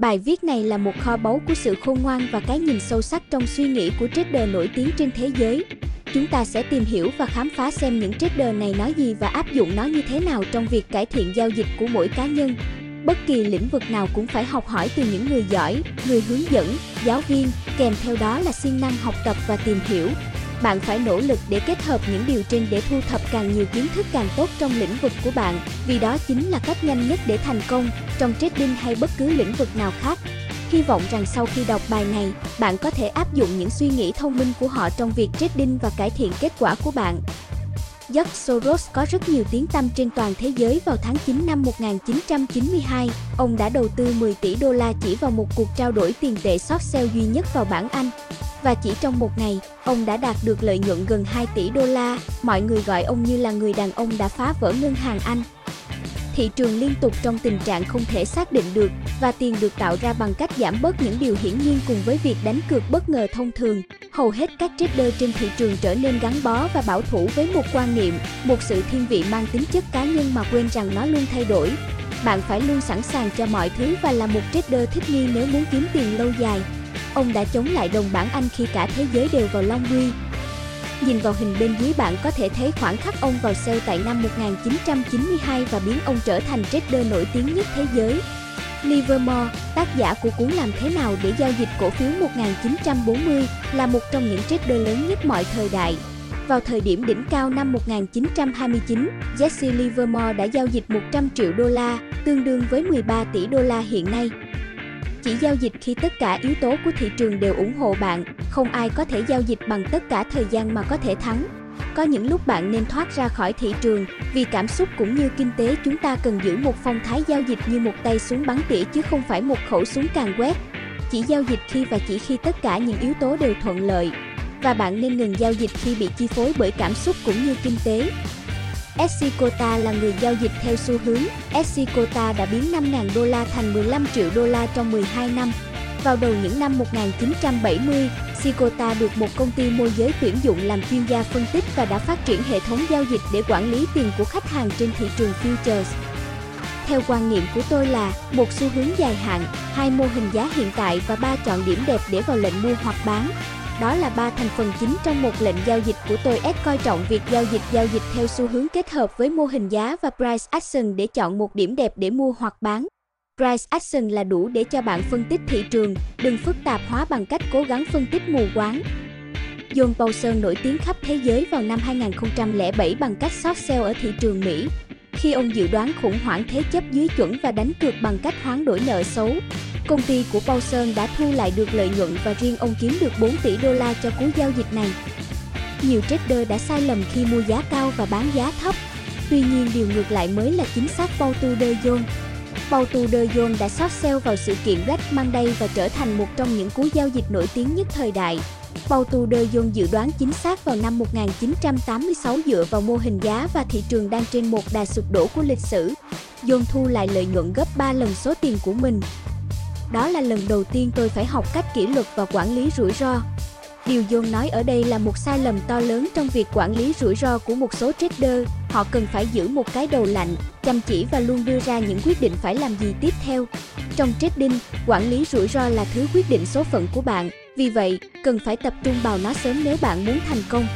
Bài viết này là một kho báu của sự khôn ngoan và cái nhìn sâu sắc trong suy nghĩ của trader nổi tiếng trên thế giới. Chúng ta sẽ tìm hiểu và khám phá xem những trader này nói gì và áp dụng nó như thế nào trong việc cải thiện giao dịch của mỗi cá nhân. Bất kỳ lĩnh vực nào cũng phải học hỏi từ những người giỏi, người hướng dẫn, giáo viên, kèm theo đó là siêng năng học tập và tìm hiểu. Bạn phải nỗ lực để kết hợp những điều trên để thu thập càng nhiều kiến thức càng tốt trong lĩnh vực của bạn, vì đó chính là cách nhanh nhất để thành công trong trading hay bất cứ lĩnh vực nào khác. Hy vọng rằng sau khi đọc bài này, bạn có thể áp dụng những suy nghĩ thông minh của họ trong việc trading và cải thiện kết quả của bạn. George Soros có rất nhiều tiếng tăm trên toàn thế giới vào tháng 9 năm 1992. Ông đã đầu tư 10 tỷ đô la chỉ vào một cuộc trao đổi tiền tệ sót sale duy nhất vào bảng Anh. Và chỉ trong một ngày, ông đã đạt được lợi nhuận gần 2 tỷ đô la. Mọi người gọi ông như là người đàn ông đã phá vỡ ngân hàng Anh. Thị trường liên tục trong tình trạng không thể xác định được và tiền được tạo ra bằng cách giảm bớt những điều hiển nhiên cùng với việc đánh cược bất ngờ thông thường. Hầu hết các trader trên thị trường trở nên gắn bó và bảo thủ với một quan niệm, một sự thiên vị mang tính chất cá nhân mà quên rằng nó luôn thay đổi. Bạn phải luôn sẵn sàng cho mọi thứ và là một trader thích nghi nếu muốn kiếm tiền lâu dài. Ông đã chống lại đồng bảng Anh khi cả thế giới đều vào Long nguy. Nhìn vào hình bên dưới bạn có thể thấy khoảng khắc ông vào sale tại năm 1992 và biến ông trở thành trader nổi tiếng nhất thế giới. Livermore, tác giả của cuốn Làm thế nào để giao dịch cổ phiếu 1940, là một trong những trader lớn nhất mọi thời đại. Vào thời điểm đỉnh cao năm 1929, Jesse Livermore đã giao dịch 100 triệu đô la, tương đương với 13 tỷ đô la hiện nay. Chỉ giao dịch khi tất cả yếu tố của thị trường đều ủng hộ bạn, không ai có thể giao dịch bằng tất cả thời gian mà có thể thắng. Có những lúc bạn nên thoát ra khỏi thị trường, vì cảm xúc cũng như kinh tế chúng ta cần giữ một phong thái giao dịch như một tay súng bắn tỉa chứ không phải một khẩu súng càng quét. Chỉ giao dịch khi và chỉ khi tất cả những yếu tố đều thuận lợi. Và bạn nên ngừng giao dịch khi bị chi phối bởi cảm xúc cũng như kinh tế. Escota là người giao dịch theo xu hướng. Escota đã biến 5.000 đô la thành 15 triệu đô la trong 12 năm. Vào đầu những năm 1970, Sicota được một công ty môi giới tuyển dụng làm chuyên gia phân tích và đã phát triển hệ thống giao dịch để quản lý tiền của khách hàng trên thị trường futures. Theo quan niệm của tôi là một xu hướng dài hạn, hai mô hình giá hiện tại và ba chọn điểm đẹp để vào lệnh mua hoặc bán. Đó là ba thành phần chính trong một lệnh giao dịch của tôi S coi trọng việc giao dịch giao dịch theo xu hướng kết hợp với mô hình giá và price action để chọn một điểm đẹp để mua hoặc bán. Price action là đủ để cho bạn phân tích thị trường, đừng phức tạp hóa bằng cách cố gắng phân tích mù quáng. John Paulson nổi tiếng khắp thế giới vào năm 2007 bằng cách short sell ở thị trường Mỹ. Khi ông dự đoán khủng hoảng thế chấp dưới chuẩn và đánh cược bằng cách hoán đổi nợ xấu, công ty của Paulson đã thu lại được lợi nhuận và riêng ông kiếm được 4 tỷ đô la cho cú giao dịch này. Nhiều trader đã sai lầm khi mua giá cao và bán giá thấp. Tuy nhiên điều ngược lại mới là chính xác Paul Tudor Jones. Paul Tudor Jones đã sót sell vào sự kiện Black Monday và trở thành một trong những cú giao dịch nổi tiếng nhất thời đại. Paul Tudor Jones dự đoán chính xác vào năm 1986 dựa vào mô hình giá và thị trường đang trên một đà sụp đổ của lịch sử. Jones thu lại lợi nhuận gấp 3 lần số tiền của mình. Đó là lần đầu tiên tôi phải học cách kỷ luật và quản lý rủi ro. Điều John nói ở đây là một sai lầm to lớn trong việc quản lý rủi ro của một số trader. Họ cần phải giữ một cái đầu lạnh, chăm chỉ và luôn đưa ra những quyết định phải làm gì tiếp theo. Trong trading, quản lý rủi ro là thứ quyết định số phận của bạn. Vì vậy, cần phải tập trung vào nó sớm nếu bạn muốn thành công.